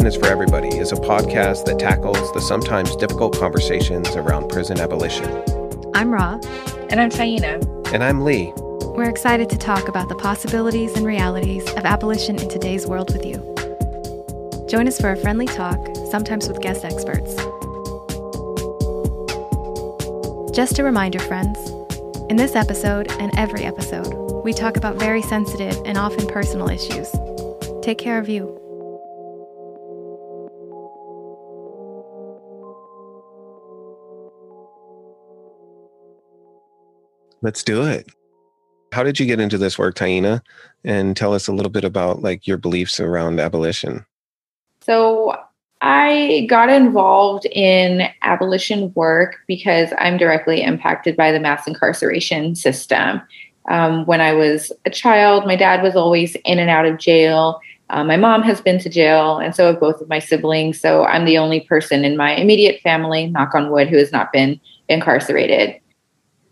Abolition is for Everybody is a podcast that tackles the sometimes difficult conversations around prison abolition. I'm Ra. And I'm Taina. And I'm Lee. We're excited to talk about the possibilities and realities of abolition in today's world with you. Join us for a friendly talk, sometimes with guest experts. Just a reminder, friends in this episode and every episode, we talk about very sensitive and often personal issues. Take care of you. Let's do it. How did you get into this work, Taina? And tell us a little bit about like your beliefs around abolition. So I got involved in abolition work because I'm directly impacted by the mass incarceration system. Um, when I was a child, my dad was always in and out of jail. Uh, my mom has been to jail, and so have both of my siblings. So I'm the only person in my immediate family, knock on wood, who has not been incarcerated.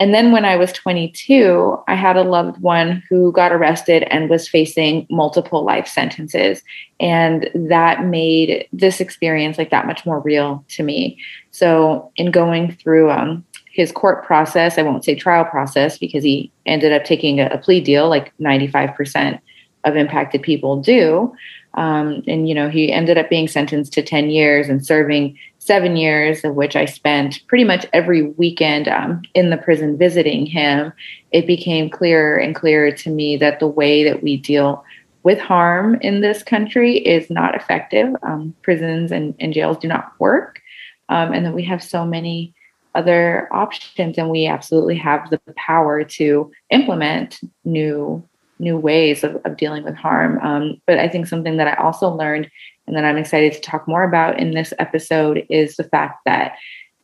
And then when I was 22, I had a loved one who got arrested and was facing multiple life sentences. And that made this experience like that much more real to me. So, in going through um, his court process, I won't say trial process because he ended up taking a, a plea deal, like 95% of impacted people do. Um, and, you know, he ended up being sentenced to 10 years and serving seven years, of which I spent pretty much every weekend um, in the prison visiting him. It became clearer and clearer to me that the way that we deal with harm in this country is not effective. Um, prisons and, and, jails do not work. Um, and that we have so many other options, and we absolutely have the power to implement new new ways of, of dealing with harm. Um, but I think something that I also learned and that I'm excited to talk more about in this episode is the fact that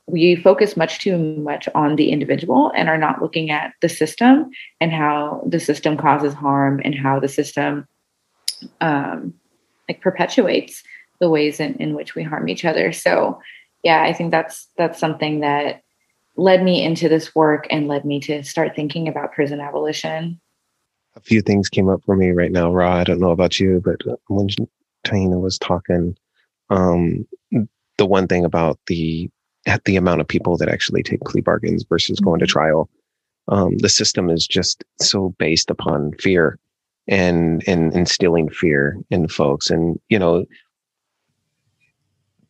we focus much too much on the individual and are not looking at the system and how the system causes harm and how the system um, like perpetuates the ways in, in which we harm each other. So yeah, I think that's that's something that led me into this work and led me to start thinking about prison abolition a few things came up for me right now, Ra. I don't know about you, but when Taina was talking, um, the one thing about the at the amount of people that actually take plea bargains versus going to mm-hmm. trial, um, the system is just so based upon fear and and instilling fear in folks. And you know,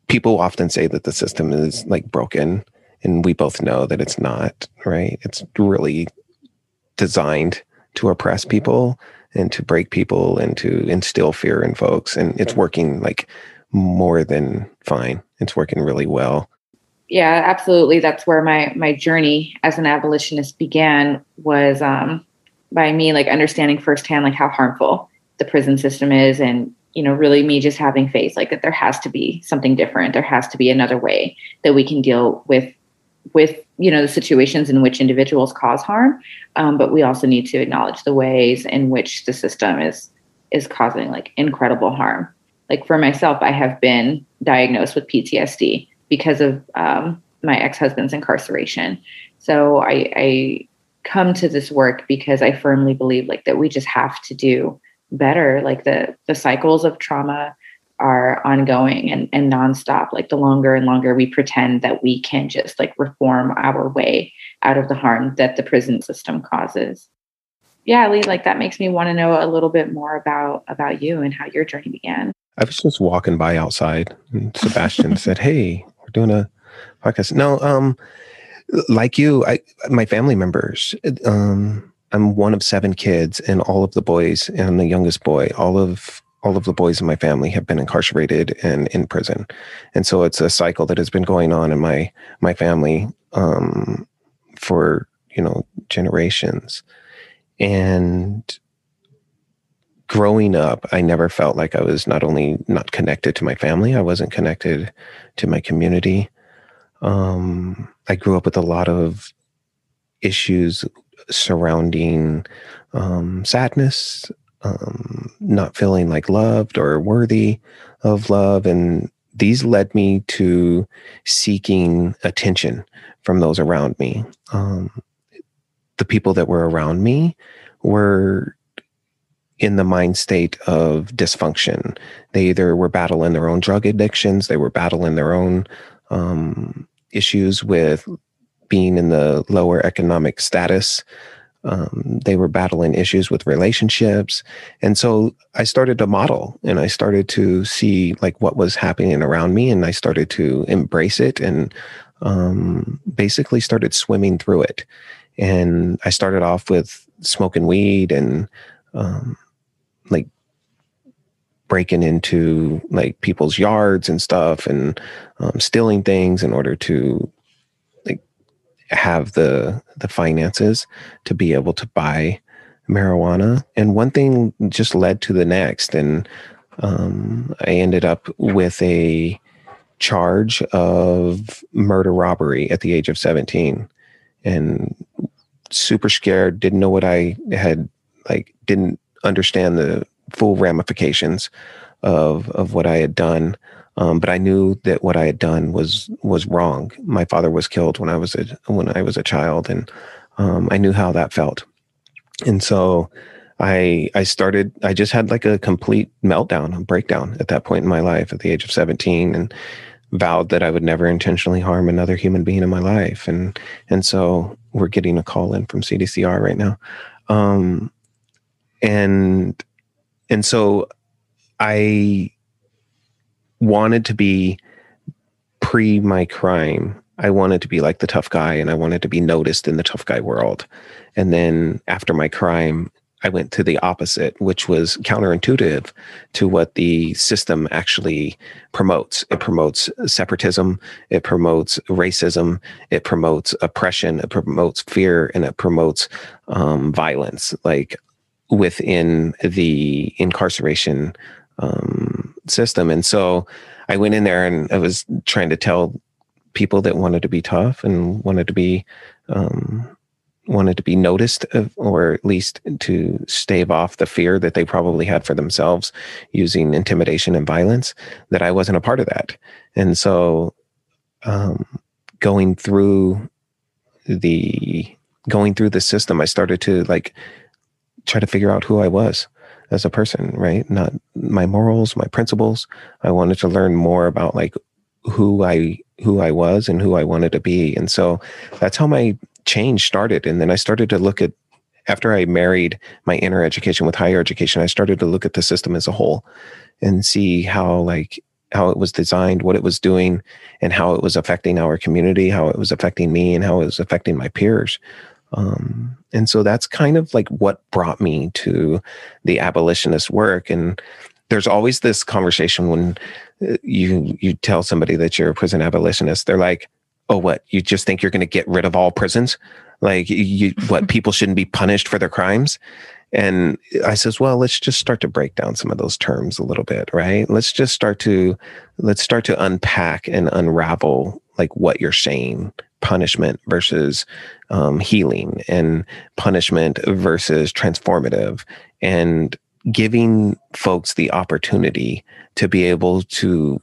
people often say that the system is like broken, and we both know that it's not. Right? It's really designed to oppress people and to break people and to instill fear in folks. And it's working like more than fine. It's working really well. Yeah, absolutely. That's where my my journey as an abolitionist began was um, by me like understanding firsthand like how harmful the prison system is and you know really me just having faith like that there has to be something different there has to be another way that we can deal with with you know the situations in which individuals cause harm um, but we also need to acknowledge the ways in which the system is is causing like incredible harm. Like for myself i have been diagnosed with ptsd because of um, my ex-husband's incarceration. So I, I come to this work because i firmly believe like that we just have to do better like the the cycles of trauma are ongoing and, and nonstop. Like the longer and longer we pretend that we can just like reform our way out of the harm that the prison system causes. Yeah, Lee, like that makes me want to know a little bit more about about you and how your journey began. I was just walking by outside and Sebastian said, Hey, we're doing a podcast. No, um, like you, I my family members, um, I'm one of seven kids, and all of the boys and the youngest boy, all of all of the boys in my family have been incarcerated and in prison, and so it's a cycle that has been going on in my my family um, for you know generations. And growing up, I never felt like I was not only not connected to my family, I wasn't connected to my community. Um, I grew up with a lot of issues surrounding um, sadness, um, not feeling like loved or worthy of love. And these led me to seeking attention from those around me. Um, the people that were around me were in the mind state of dysfunction. They either were battling their own drug addictions, they were battling their own um, issues with being in the lower economic status. Um, they were battling issues with relationships. And so I started to model and I started to see like what was happening around me and I started to embrace it and um, basically started swimming through it. And I started off with smoking weed and um, like breaking into like people's yards and stuff and um, stealing things in order to have the the finances to be able to buy marijuana. And one thing just led to the next. And um, i ended up with a charge of murder robbery at the age of 17 and super scared didn't know what i had like didn't understand the full ramifications of of what I had done. Um, but I knew that what I had done was was wrong. My father was killed when I was a when I was a child, and um, I knew how that felt. And so I I started. I just had like a complete meltdown, a breakdown at that point in my life at the age of seventeen, and vowed that I would never intentionally harm another human being in my life. And and so we're getting a call in from CDCR right now. Um, and and so I wanted to be pre my crime. I wanted to be like the tough guy and I wanted to be noticed in the tough guy world. And then after my crime, I went to the opposite, which was counterintuitive to what the system actually promotes. It promotes separatism, it promotes racism, it promotes oppression, it promotes fear, and it promotes um, violence. Like within the incarceration um, system. And so I went in there and I was trying to tell people that wanted to be tough and wanted to be um, wanted to be noticed or at least to stave off the fear that they probably had for themselves using intimidation and violence that i wasn't a part of that and so um, going through the going through the system i started to like try to figure out who I was as a person, right? Not my morals, my principles. I wanted to learn more about like who I who I was and who I wanted to be. And so that's how my change started. And then I started to look at after I married my inner education with higher education, I started to look at the system as a whole and see how like how it was designed, what it was doing, and how it was affecting our community, how it was affecting me, and how it was affecting my peers. Um, and so that's kind of like what brought me to the abolitionist work. And there's always this conversation when uh, you you tell somebody that you're a prison abolitionist, they're like, "Oh, what? You just think you're going to get rid of all prisons? Like, you what? People shouldn't be punished for their crimes?" And I says, well, let's just start to break down some of those terms a little bit, right? Let's just start to let's start to unpack and unravel like what you're saying punishment versus um, healing and punishment versus transformative and giving folks the opportunity to be able to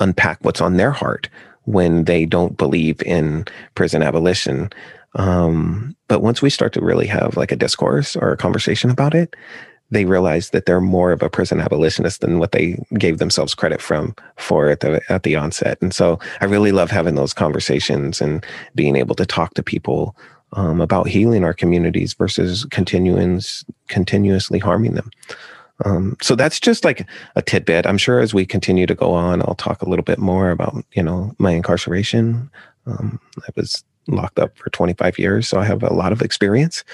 unpack what's on their heart when they don't believe in prison abolition. Um, but once we start to really have like a discourse or a conversation about it, they realize that they're more of a prison abolitionist than what they gave themselves credit from for at the at the onset. And so I really love having those conversations and being able to talk to people um, about healing our communities versus continuing continuously harming them. Um, so that's just like a tidbit. I'm sure as we continue to go on, I'll talk a little bit more about you know my incarceration. Um, I was locked up for 25 years, so I have a lot of experience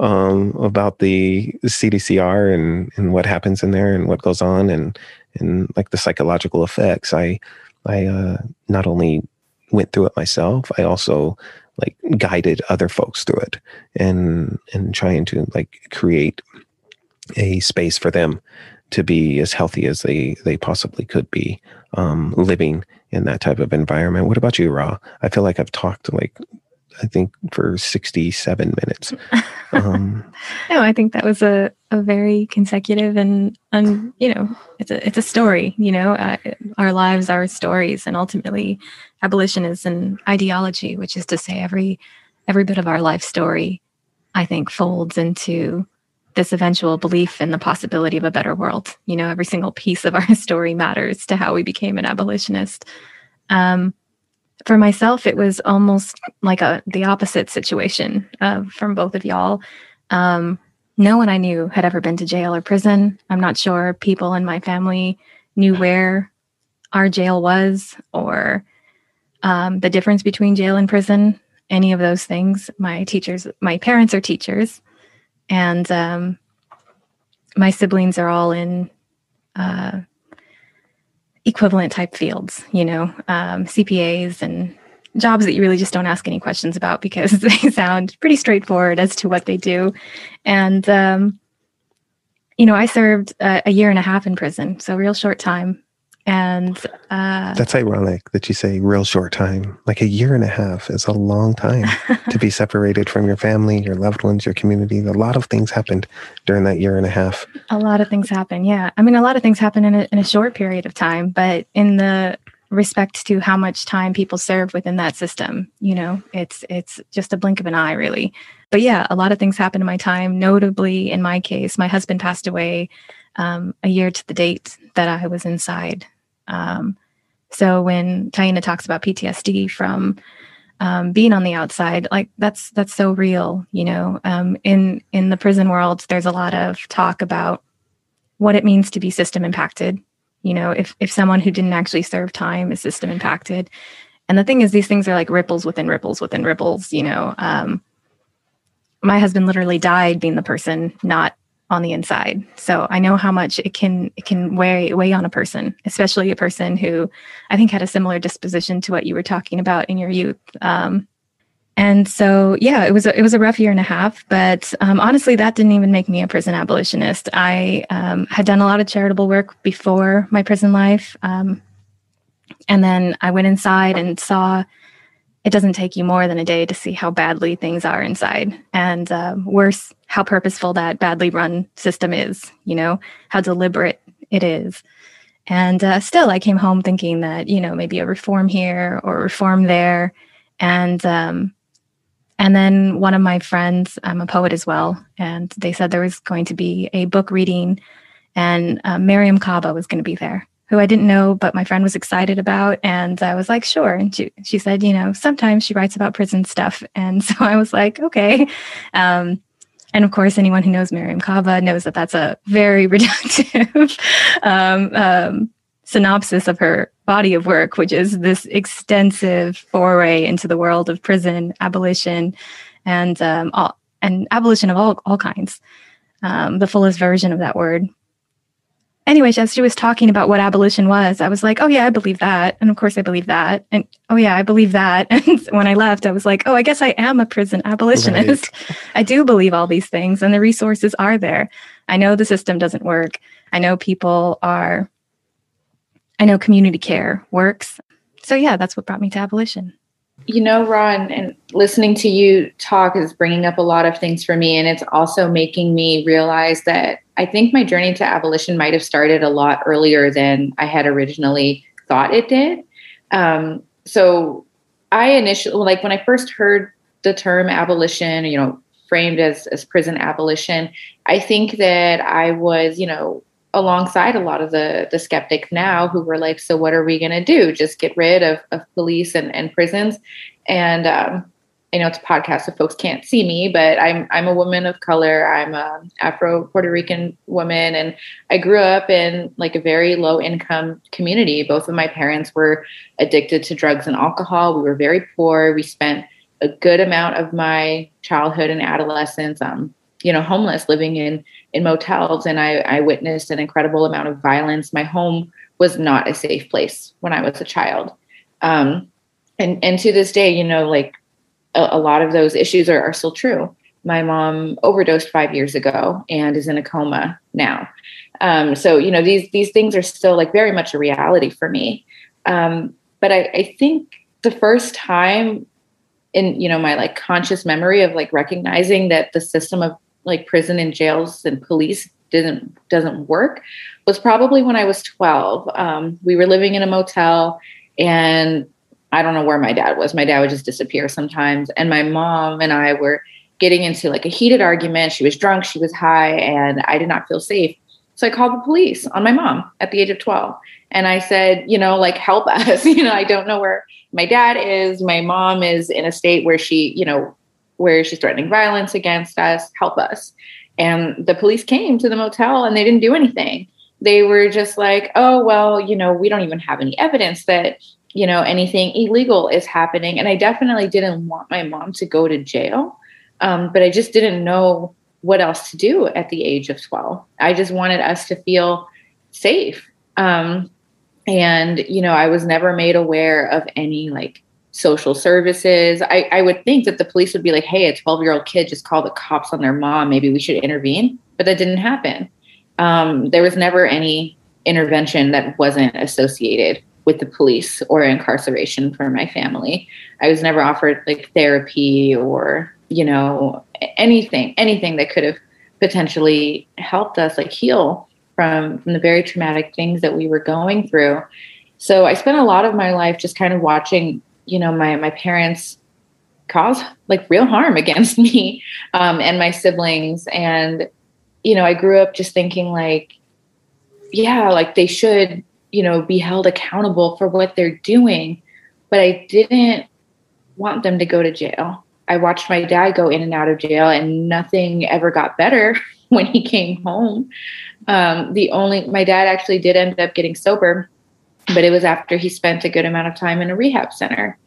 um, about the CDCR and and what happens in there and what goes on and and like the psychological effects. I I uh, not only went through it myself, I also like guided other folks through it and and trying to like create a space for them to be as healthy as they they possibly could be um, living in that type of environment. What about you, Ra? I feel like I've talked like I think for 67 minutes. Um, no, I think that was a, a very consecutive and, and, you know, it's a, it's a story, you know, uh, our lives are stories and ultimately abolition is an ideology, which is to say every, every bit of our life story, I think folds into this eventual belief in the possibility of a better world. You know, every single piece of our story matters to how we became an abolitionist. Um, for myself, it was almost like a the opposite situation uh, from both of y'all. Um, no one I knew had ever been to jail or prison. I'm not sure people in my family knew where our jail was or um, the difference between jail and prison, any of those things. My teachers, my parents are teachers, and um, my siblings are all in uh, equivalent type fields, you know, um, CPAs and jobs that you really just don't ask any questions about because they sound pretty straightforward as to what they do. And, um, you know, I served a, a year and a half in prison, so real short time. And uh, that's ironic that you say real short time. Like a year and a half is a long time to be separated from your family, your loved ones, your community. A lot of things happened during that year and a half. A lot of things happen. Yeah. I mean, a lot of things happen in a, in a short period of time, but in the respect to how much time people serve within that system, you know, it's, it's just a blink of an eye, really. But yeah, a lot of things happened in my time. Notably, in my case, my husband passed away um, a year to the date that I was inside um, so when Taina talks about PTSD from um, being on the outside, like that's that's so real. You know, um, in in the prison world, there's a lot of talk about what it means to be system impacted. You know, if if someone who didn't actually serve time is system impacted, and the thing is, these things are like ripples within ripples within ripples. You know, um, my husband literally died being the person not on the inside. So I know how much it can it can weigh weigh on a person, especially a person who I think had a similar disposition to what you were talking about in your youth. Um, and so yeah, it was a, it was a rough year and a half, but um, honestly, that didn't even make me a prison abolitionist. I um, had done a lot of charitable work before my prison life, um, and then I went inside and saw it doesn't take you more than a day to see how badly things are inside and uh, worse how purposeful that badly run system is you know how deliberate it is. And uh, still i came home thinking that you know maybe a reform here or reform there. And um, and then one of my friends i'm a poet as well and they said there was going to be a book reading and uh, mariame kaba was going to be there who I didn't know, but my friend was excited about. And I was like, sure. And she, she said, you know, sometimes she writes about prison stuff. And so I was like, okay. Um, and of course, anyone who knows Mariame Kaba knows that that's a very reductive um, um, synopsis of her body of work, which is this extensive foray into the world of prison abolition and um, all, and abolition of all, all kinds. Um, the fullest version of that word anyway, as she was talking about what abolition was, I was like, oh, yeah, I believe that. And of course, I believe that. And oh, yeah, I believe that. And when I left, I was like, oh, I guess I am a prison abolitionist. Right. I do believe all these things, and the resources are there. I know the system doesn't work. I know people are, I know community care works. So, yeah, that's what brought me to abolition. You know, Ra, and listening to you talk is bringing up a lot of things for me. And it's also making me realize that I think my journey to abolition might have started a lot earlier than I had originally thought it did. Um, so I initially, like when I first heard the term abolition, you know, framed as, as prison abolition, I think that I was, you know, alongside a lot of the the skeptics now who were like, so what are we going to do? Just get rid of, of police and, and prisons? And um, I know it's a podcast, so folks can't see me, but I'm I'm a woman of color. I'm a Afro Puerto Rican woman, and I grew up in like a very low income community. Both of my parents were addicted to drugs and alcohol. We were very poor. We spent a good amount of my childhood and adolescence, um, you know, homeless, living in in motels, and I, I witnessed an incredible amount of violence. My home was not a safe place when I was a child. Um, and and to this day, you know, like a, a lot of those issues are, are still true. My mom overdosed five years ago and is in a coma now. Um, so you know these these things are still like very much a reality for me. Um, but I, I think the first time in you know my like conscious memory of like recognizing that the system of like prison and jails and police didn't doesn't work was probably when I was 12. Um, we were living in a motel and I don't know where my dad was. My dad would just disappear sometimes. And my mom and I were getting into like a heated argument. She was drunk, she was high, and I did not feel safe. So I called the police on my mom at the age of 12. And I said, you know, like, help us. you know, I don't know where my dad is. My mom is in a state where she, you know, where she's threatening violence against us. Help us. And the police came to the motel and they didn't do anything. They were just like, oh, well, you know, we don't even have any evidence that, you know, anything illegal is happening. And I definitely didn't want my mom to go to jail. Um, but I just didn't know what else to do at the age of 12. I just wanted us to feel safe. Um, and, you know, I was never made aware of any like social services. I, I would think that the police would be like, hey, a 12 year old kid just called the cops on their mom. Maybe we should intervene. But that didn't happen. Um, there was never any intervention that wasn't associated with the police or incarceration for my family. I was never offered like therapy or, you know, anything, anything that could have potentially helped us like heal from from the very traumatic things that we were going through. So I spent a lot of my life just kind of watching, you know, my my parents cause like real harm against me um, and my siblings. And you know, I grew up just thinking like, yeah, like they should, you know, be held accountable for what they're doing. But I didn't want them to go to jail. I watched my dad go in and out of jail, and nothing ever got better when he came home. Um, the only my dad actually did end up getting sober, but it was after he spent a good amount of time in a rehab center.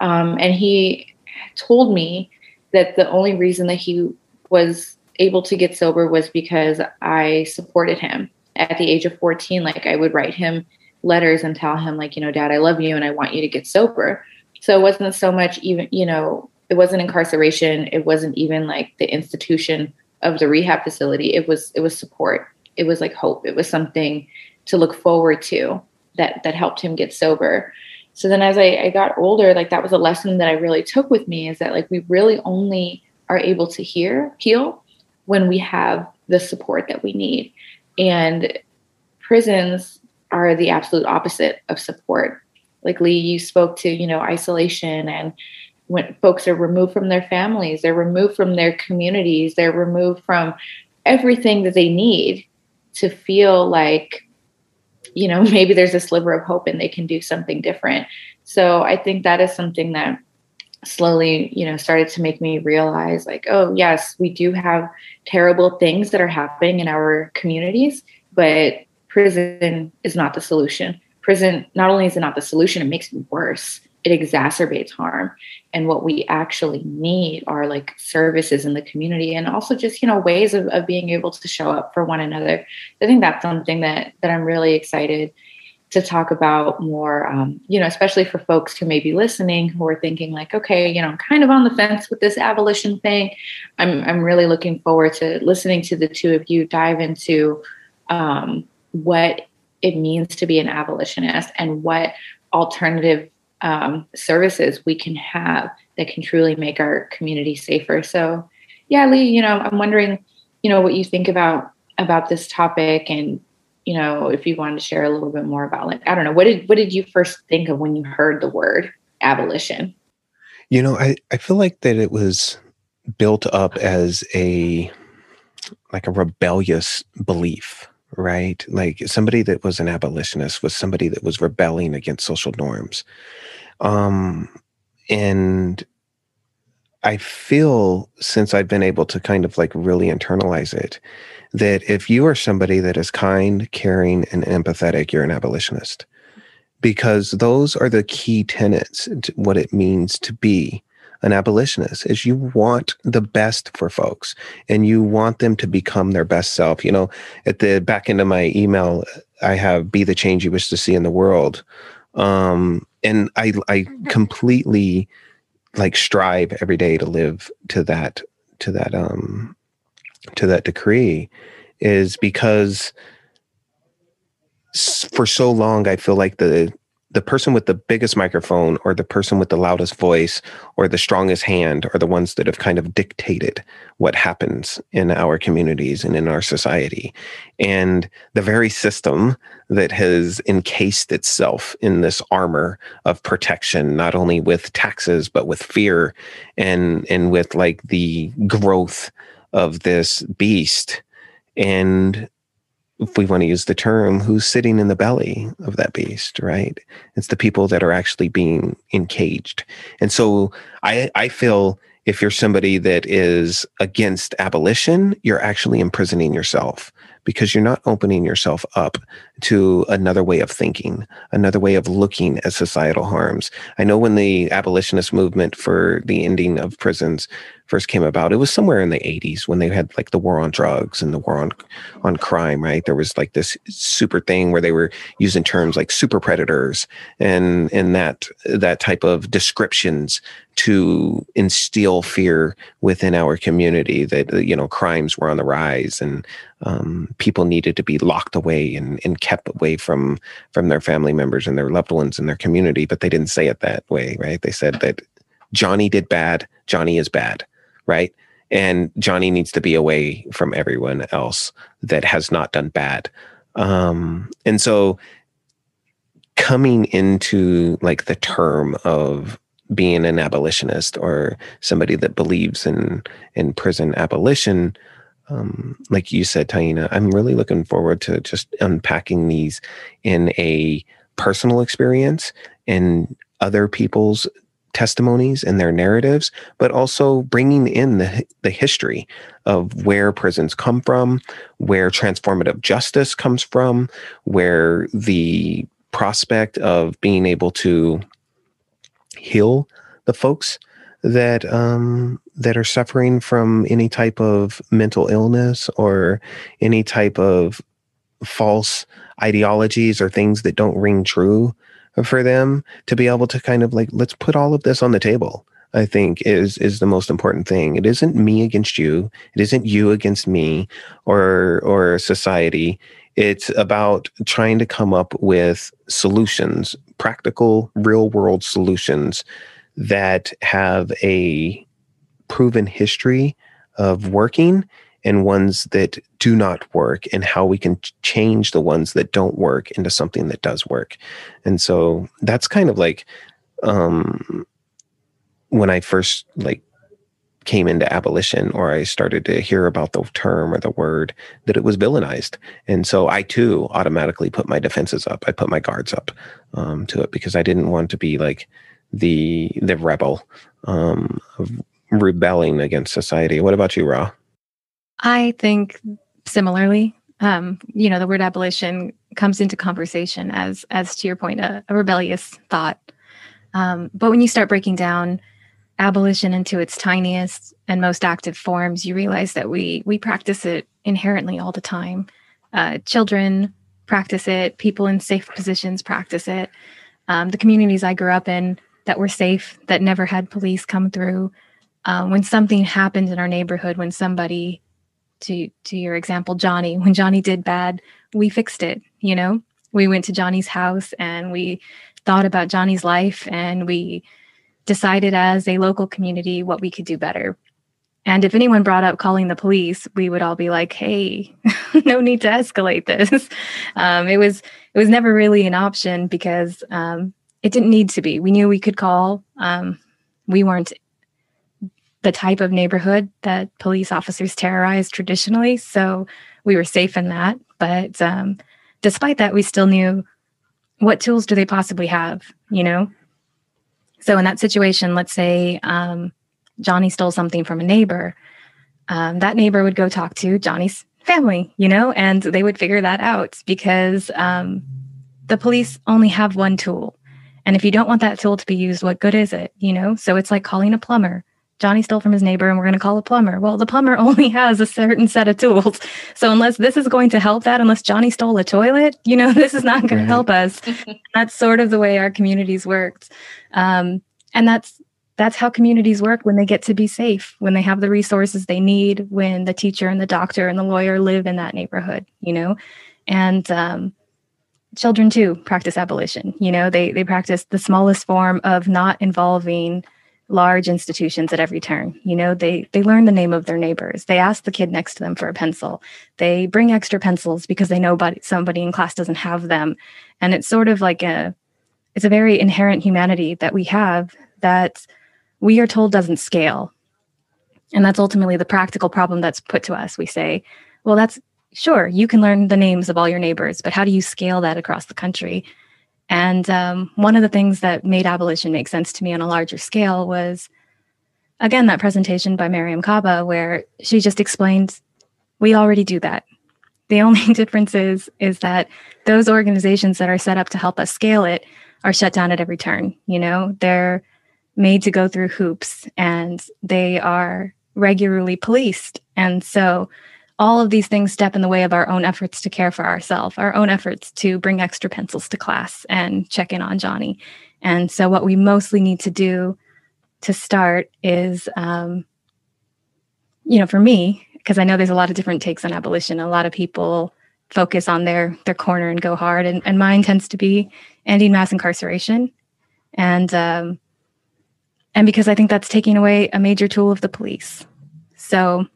Um, and he told me that the only reason that he was able to get sober was because I supported him at the age of 14. Like I would write him letters and tell him, like, you know, dad, I love you and I want you to get sober. So it wasn't so much even, you know, it wasn't incarceration. It wasn't even like the institution of the rehab facility. It was it was support it was like hope. It was something to look forward to that that helped him get sober. So then as I, I got older, like that was a lesson that I really took with me is that like we really only are able to hear heal when we have the support that we need. And prisons are the absolute opposite of support. Like Lee, you spoke to, you know, isolation and when folks are removed from their families, they're removed from their communities, they're removed from everything that they need to feel like you know maybe there's a sliver of hope and they can do something different. So i think that is something that slowly you know started to make me realize like oh yes we do have terrible things that are happening in our communities but prison is not the solution. Prison not only is it not the solution it makes it worse it exacerbates harm. And what we actually need are like services in the community and also just you know ways of, of being able to show up for one another. I think that's something that that i'm really excited to talk about more um, you know especially for folks who may be listening who are thinking like okay you know i'm kind of on the fence with this abolition thing. I'm i'm really looking forward to listening to the two of you dive into um, what it means to be an abolitionist and what alternative um, services we can have that can truly make our community safer. So, yeah, Lee, you know, I'm wondering, you know, what you think about about this topic, and you know, if you wanted to share a little bit more about, like, I don't know, what did what did you first think of when you heard the word abolition? You know, I I feel like that it was built up as a like a rebellious belief right? Like somebody that was an abolitionist was somebody that was rebelling against social norms. Um, and I feel since I've been able to kind of like really internalize it, that if you are somebody that is kind, caring, and empathetic, you're an abolitionist. Because those are the key tenets to what it means to be an abolitionist is you want the best for folks and you want them to become their best self. You know at the back end of my email i have be the change you wish to see in the world. Um and i i completely like strive every day to live to that to that um to that decree is because for so long i feel like the the person with the biggest microphone or the person with the loudest voice or the strongest hand are the ones that have kind of dictated what happens in our communities and in our society. And the very system that has encased itself in this armor of protection, not only with taxes, but with fear and, and with like the growth of this beast. And if we want to use the term, who's sitting in the belly of that beast, right? It's the people that are actually being encaged. And so I, I feel if you're somebody that is against abolition, you're actually imprisoning yourself because you're not opening yourself up to another way of thinking, another way of looking at societal harms. I know when the abolitionist movement for the ending of prisons first came about, it was somewhere in the 80s when they had like the war on drugs and the war on on crime, right? There was like this super thing where they were using terms like super predators and and that that type of descriptions to instill fear within our community that you know crimes were on the rise and um, people needed to be locked away and, and kept away from from their family members and their loved ones and their community but they didn't say it that way right they said that johnny did bad johnny is bad right? And johnny needs to be away from everyone else that has not done bad. Um, and so coming into like the term of being an abolitionist or somebody that believes in in prison abolition um, like you said taina i'm really looking forward to just unpacking these in a personal experience and other people's testimonies and their narratives but also bringing in the, the history of where prisons come from where transformative justice comes from where the prospect of being able to heal the folks that um, that are suffering from any type of mental illness or any type of false ideologies or things that don't ring true for them to be able to kind of like let's put all of this on the table i think is is the most important thing. It isn't me against you. It isn't you against me or or society. It's about trying to come up with solutions, practical, real world solutions that have a proven history of working and ones that do not work and how we can change the ones that don't work into something that does work. And so that's kind of like um when I first like came into abolition or I started to hear about the term or the word that it was villainized. And so I too automatically put my defenses up. I put my guards up um, to it because I didn't want to be like the the rebel um, rebelling against society. What about you, Ra? I think similarly. Um, you know, the word abolition comes into conversation as as to your point, a, a rebellious thought. Um, but when you start breaking down abolition into its tiniest and most active forms, you realize that we we practice it inherently all the time. Uh, children practice it. People in safe positions practice it. Um, the communities I grew up in that were safe, that never had police come through. Um, when something happened in our neighborhood, when somebody, to to your example, Johnny, when Johnny did bad, we fixed it. You know, we went to Johnny's house and we thought about Johnny's life and we decided as a local community what we could do better. And if anyone brought up calling the police, we would all be like, "Hey, no need to escalate this." Um, it was it was never really an option because um, it didn't need to be. We knew we could call. Um, we weren't the type of neighborhood that police officers terrorize traditionally, so we were safe in that. But um, despite that, we still knew what tools do they possibly have, you know, so in that situation, let's say um, Johnny stole something from a neighbor, um, that neighbor would go talk to Johnny's family, you know, and they would figure that out because um, the police only have one tool. And if you don't want that tool to be used, what good is it? You know, so it's like calling a plumber. Johnny stole from his neighbor and we're going to call a plumber. Well, the plumber only has a certain set of tools. So unless this is going to help that, unless Johnny stole a toilet, you know, this is not going right. to help us. that's sort of the way our communities worked. Um, and that's that's how communities work when they get to be safe, when they have the resources they need, when the teacher and the doctor and the lawyer live in that neighborhood, you know? And um, children too practice abolition. You know, they they practice the smallest form of not involving large institutions at every turn. You know, they they learn the name of their neighbors. They ask the kid next to them for a pencil. They bring extra pencils because they know somebody in class doesn't have them. And it's sort of like a it's a very inherent humanity that we have that we are told doesn't scale. And that's ultimately the practical problem that's put to us. We say, well, that's sure, you can learn the names of all your neighbors, but how do you scale that across the country? And um, one of the things that made abolition make sense to me on a larger scale was, again, that presentation by Mariame Kaba, where she just explained we already do that. The only difference is, is that those organizations that are set up to help us scale it are shut down at every turn. You know, they're made to go through hoops and they are regularly policed. And so all of these things step in the way of our own efforts to care for ourselves, our own efforts to bring extra pencils to class and check in on Johnny. And so, what we mostly need to do to start is, um, you know, for me, because I know there's a lot of different takes on abolition. A lot of people focus on their their corner and go hard, and, and mine tends to be ending mass incarceration, and um, and because I think that's taking away a major tool of the police. So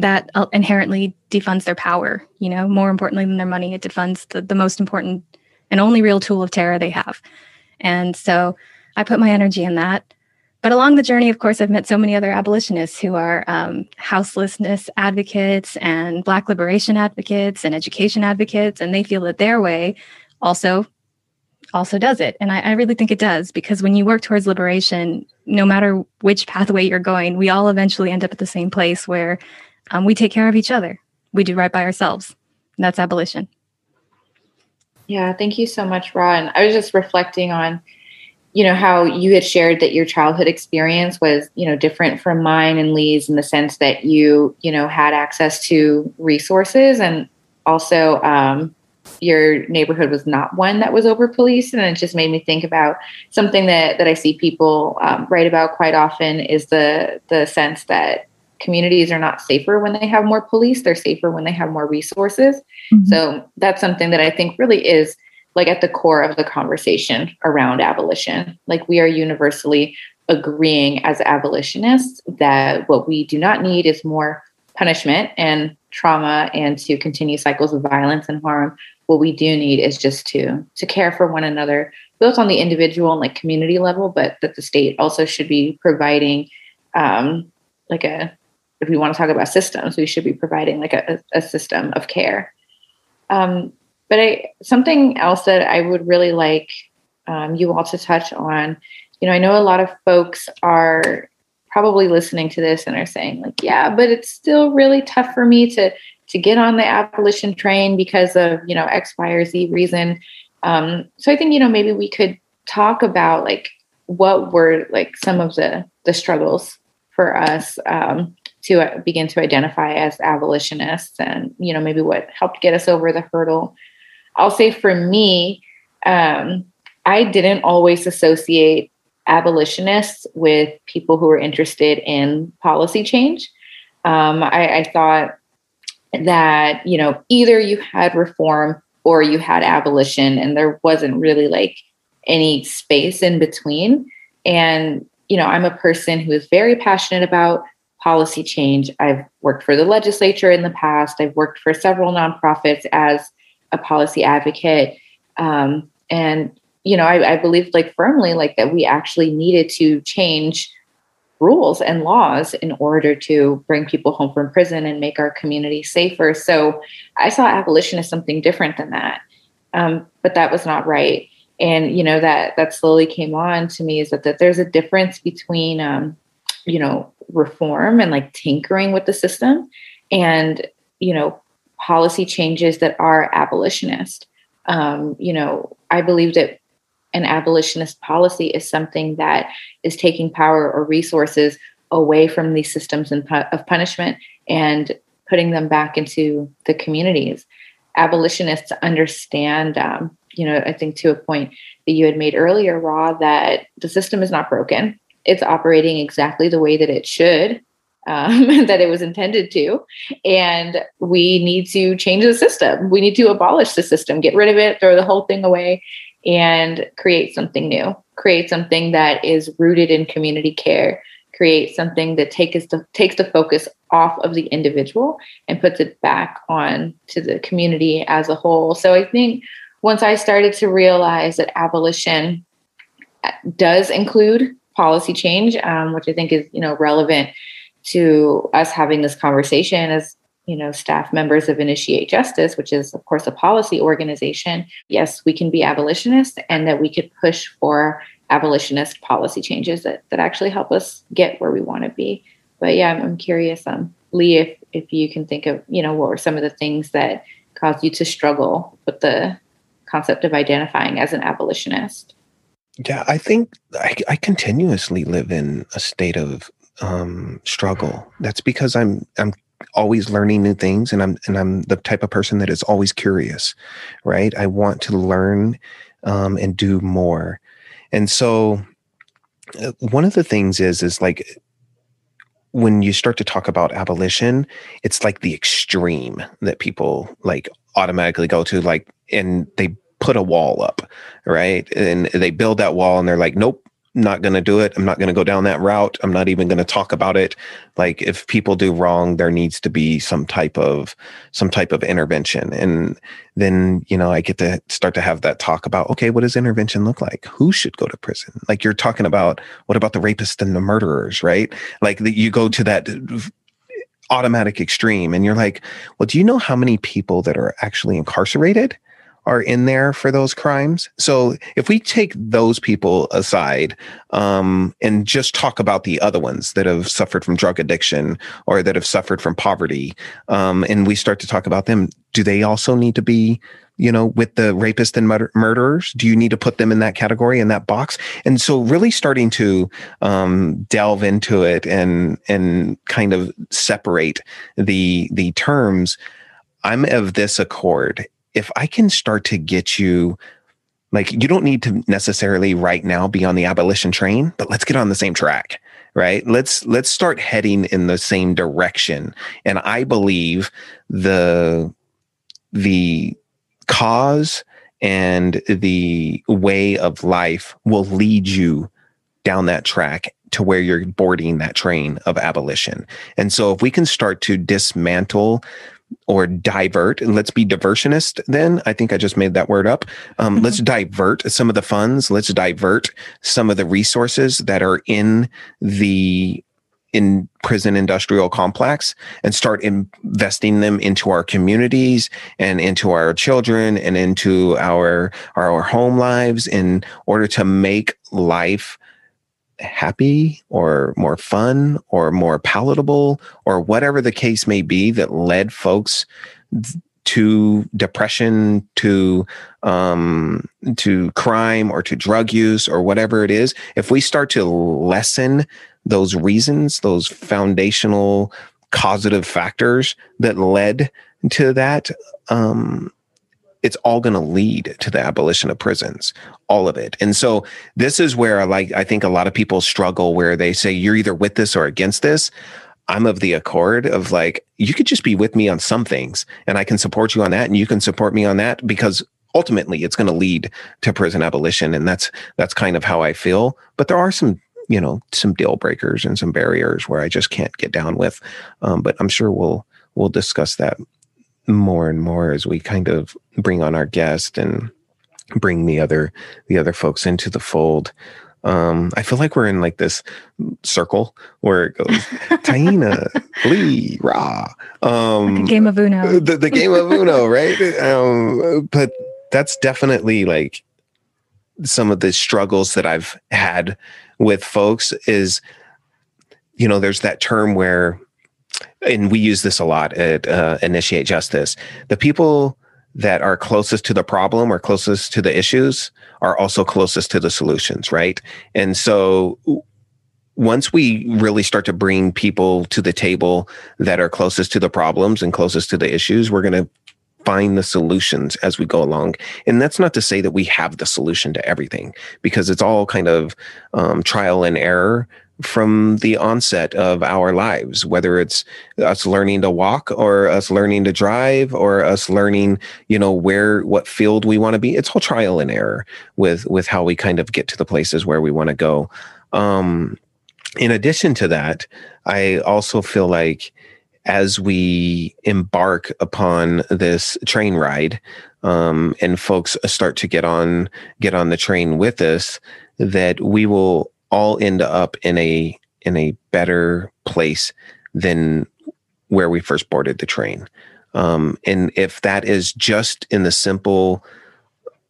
that uh, inherently defunds their power. You know, more importantly than their money, it defunds the, the most important and only real tool of terror they have. And so I put my energy in that. But along the journey, of course, I've met so many other abolitionists who are um, houselessness advocates and Black liberation advocates and education advocates, and they feel that their way also also does it. And I, I really think it does because when you work towards liberation, no matter which pathway you're going, we all eventually end up at the same place where um, we take care of each other. We do right by ourselves. That's abolition. Yeah, thank you so much, Ra. I was just reflecting on, you know, how you had shared that your childhood experience was, you know, different from mine and Lee's in the sense that you, you know, had access to resources and also um, your neighborhood was not one that was over policed and it just made me think about something that that I see people um, write about quite often is the the sense that communities are not safer when they have more police they're safer when they have more resources. Mm-hmm. so that's something that i think really is like at the core of the conversation around abolition. Like we are universally agreeing as abolitionists that what we do not need is more punishment and trauma and to continue cycles of violence and harm. What we do need is just to to care for one another both on the individual and like community level but that the state also should be providing um, like a if we want to talk about systems, we should be providing like a, a system of care. Um, but I, something else that I would really like um, you all to touch on, you know, I know a lot of folks are probably listening to this and are saying like, yeah, but it's still really tough for me to to get on the abolition train because of you know X, Y, or Z reason. Um, so I think you know maybe we could talk about like what were like some of the the struggles for us um, to uh, begin to identify as abolitionists and you know maybe what helped get us over the hurdle. I'll say for me um, i didn't always associate abolitionists with people who were interested in policy change. Um, I, I thought that you know either you had reform or you had abolition and there wasn't really like any space in between. And you know i'm a person who is very passionate about policy change. I've worked for the legislature in the past. I've worked for several nonprofits as a policy advocate. Um, and, you know, I, I believe like firmly like that we actually needed to change rules and laws in order to bring people home from prison and make our community safer. So I saw abolition as something different than that. Um, but that was not right. And you know that that slowly came on to me is that, that there's a difference between um, you know reform and like tinkering with the system and you know policy changes that are abolitionist. Um, you know i believe that an abolitionist policy is something that is taking power or resources away from these systems of punishment and putting them back into the communities. Abolitionists understand um, you know i think to a point that you had made earlier Ra that the system is not broken it's operating exactly the way that it should. um, that it was intended to. And we need to change the system. We need to abolish the system, get rid of it, throw the whole thing away, and create something new. Create something that is rooted in community care. Create something that takes the takes the focus off of the individual and puts it back on to the community as a whole. So I think once I started to realize that abolition does include policy change, um, which I think is you know relevant to us having this conversation as you know staff members of initiate justice which is of course a policy organization. Yes we can be abolitionists and that we could push for abolitionist policy changes that, that actually help us get where we want to be. But yeah i'm, I'm curious um, lee if, if you can think of you know what were some of the things that caused you to struggle with the concept of identifying as an abolitionist yeah i think I, I continuously live in a state of um, struggle. That's because I'm I'm always learning new things, and I'm and I'm the type of person that is always curious, right? I want to learn um, and do more, and so uh, one of the things is is like when you start to talk about abolition, it's like the extreme that people like automatically go to, like, and they put a wall up, right? And they build that wall and they're like, nope, not going to do it. I'm not going to go down that route. I'm not even going to talk about it. Like if people do wrong, there needs to be some type of some type of intervention. And then, you know, I get to start to have that talk about, okay, what does intervention look like? Who should go to prison? Like you're talking about what about the rapists and the murderers, right? Like the, you go to that automatic extreme and you're like, well, do you know how many people that are actually incarcerated? Are in there for those crimes. So if we take those people aside um, and just talk about the other ones that have suffered from drug addiction or that have suffered from poverty, um, and we start to talk about them, do they also need to be? You know, with the rapist and murder- murderers, do you need to put them in that category in that box? And so, really starting to um, delve into it and and kind of separate the the terms. I'm of this accord if I can start to get you like you don't need to necessarily right now be on the abolition train, but let's get on the same track, right? Let's let's start heading in the same direction. And I believe the the cause and the way of life will lead you down that track to where you're boarding that train of abolition. And so if we can start to dismantle or divert and let's be diversionist then. I think i just made that word up. Um, mm-hmm. let's divert some of the funds. Let's divert some of the resources that are in the in prison industrial complex and start investing them into our communities and into our children and into our our home lives in order to make life happy or more fun or more palatable or whatever the case may be that led folks to depression to um, to crime or to drug use or whatever it is if we start to lessen those reasons those foundational causative factors that led to that um, it's all going to lead to the abolition of prisons all of it. And so this is where I like i think a lot of people struggle where they say you're either with this or against this. I'm of the accord of like you could just be with me on some things and i can support you on that and you can support me on that because ultimately it's going to lead to prison abolition and that's that's kind of how i feel. But there are some you know some deal breakers and some barriers where i just can't get down with um, but i'm sure we'll we'll discuss that more and more as we kind of bring on our guest and bring the other the other folks into the fold. Um, I feel like we're in like this circle where it goes Taina, Lee, Ra. Um, like game of Uno. The, the game of Uno, right? Um, but that's definitely like some of the struggles that I've had with folks is, you know, there's that term where and we use this a lot at uh, Initiate Justice. The people that are closest to the problem or closest to the issues are also closest to the solutions, right? And so once we really start to bring people to the table that are closest to the problems and closest to the issues, we're going to find the solutions as we go along. And that's not to say that we have the solution to everything because it's all kind of um, trial and error from the onset of our lives, whether it's us learning to walk or us learning to drive or us learning, you know, where what field we want to be. It's all trial and error with with how we kind of get to the places where we want to go. Um, in addition to that, I also feel like as we embark upon this train ride, um, and folks start to get on get on the train with us, that we will all end up in a in a better place than where we first boarded the train. Um, and if that is just in the simple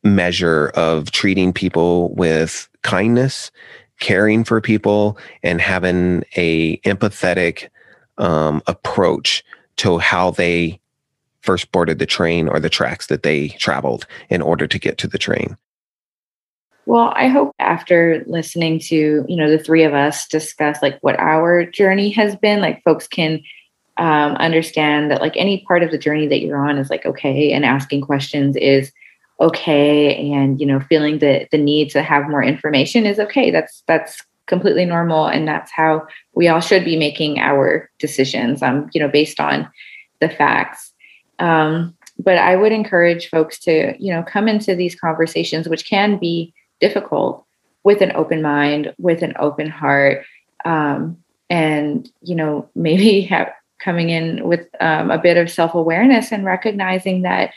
measure of treating people with kindness, caring for people, and having a empathetic um, approach to how they first boarded the train or the tracks that they traveled in order to get to the train. Well, I hope after listening to, you know, the three of us discuss like what our journey has been, like folks can um, understand that like any part of the journey that you're on is like okay and asking questions is okay and you know feeling the the need to have more information is okay. That's that's completely normal and that's how we all should be making our decisions um you know based on the facts. Um but i would encourage folks to you know come into these conversations which can be difficult with an open mind, with an open heart, um, and you know maybe have coming in with um, a bit of self awareness and recognizing that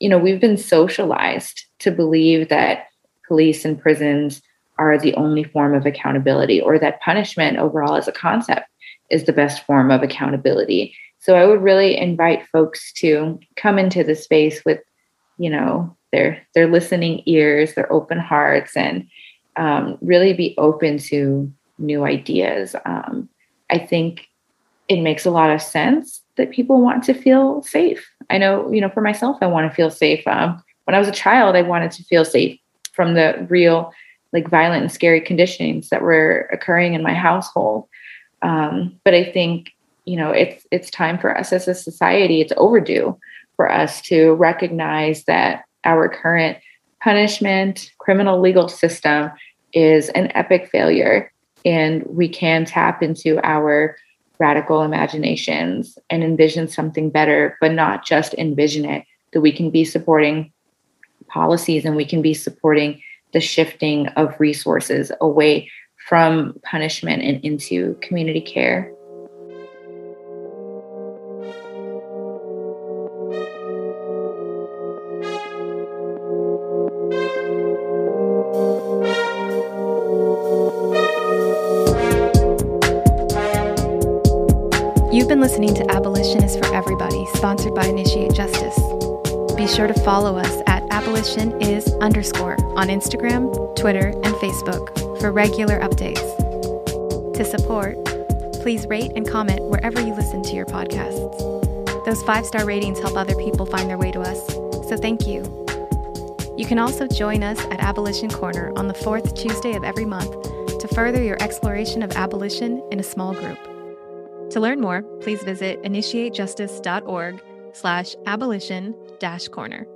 you know we've been socialized to believe that police and prisons are the only form of accountability or that punishment overall as a concept is the best form of accountability. So i would really invite folks to come into the space with you know their their listening ears, their open hearts, and um, really be open to new ideas. Um, I think it makes a lot of sense that people want to feel safe. I know, you know, for myself, I want to feel safe. Um, when I was a child, I wanted to feel safe from the real, like, violent and scary conditions that were occurring in my household. Um, but I think, you know, it's it's time for us as a society. It's overdue for us to recognize that our current punishment criminal legal system is an epic failure and we can tap into our radical imaginations and envision something better but not just envision it that we can be supporting policies and we can be supporting the shifting of resources away from punishment and into community care follow us at abolition is underscore on Instagram, Twitter, and Facebook for regular updates. To support, please rate and comment wherever you listen to your podcasts. Those five star ratings help other people find their way to us, so thank you. You can also join us at Abolition Corner on the fourth Tuesday of every month to further your exploration of abolition in a small group. To learn more, please visit initiatejustice.org slash abolition dash corner.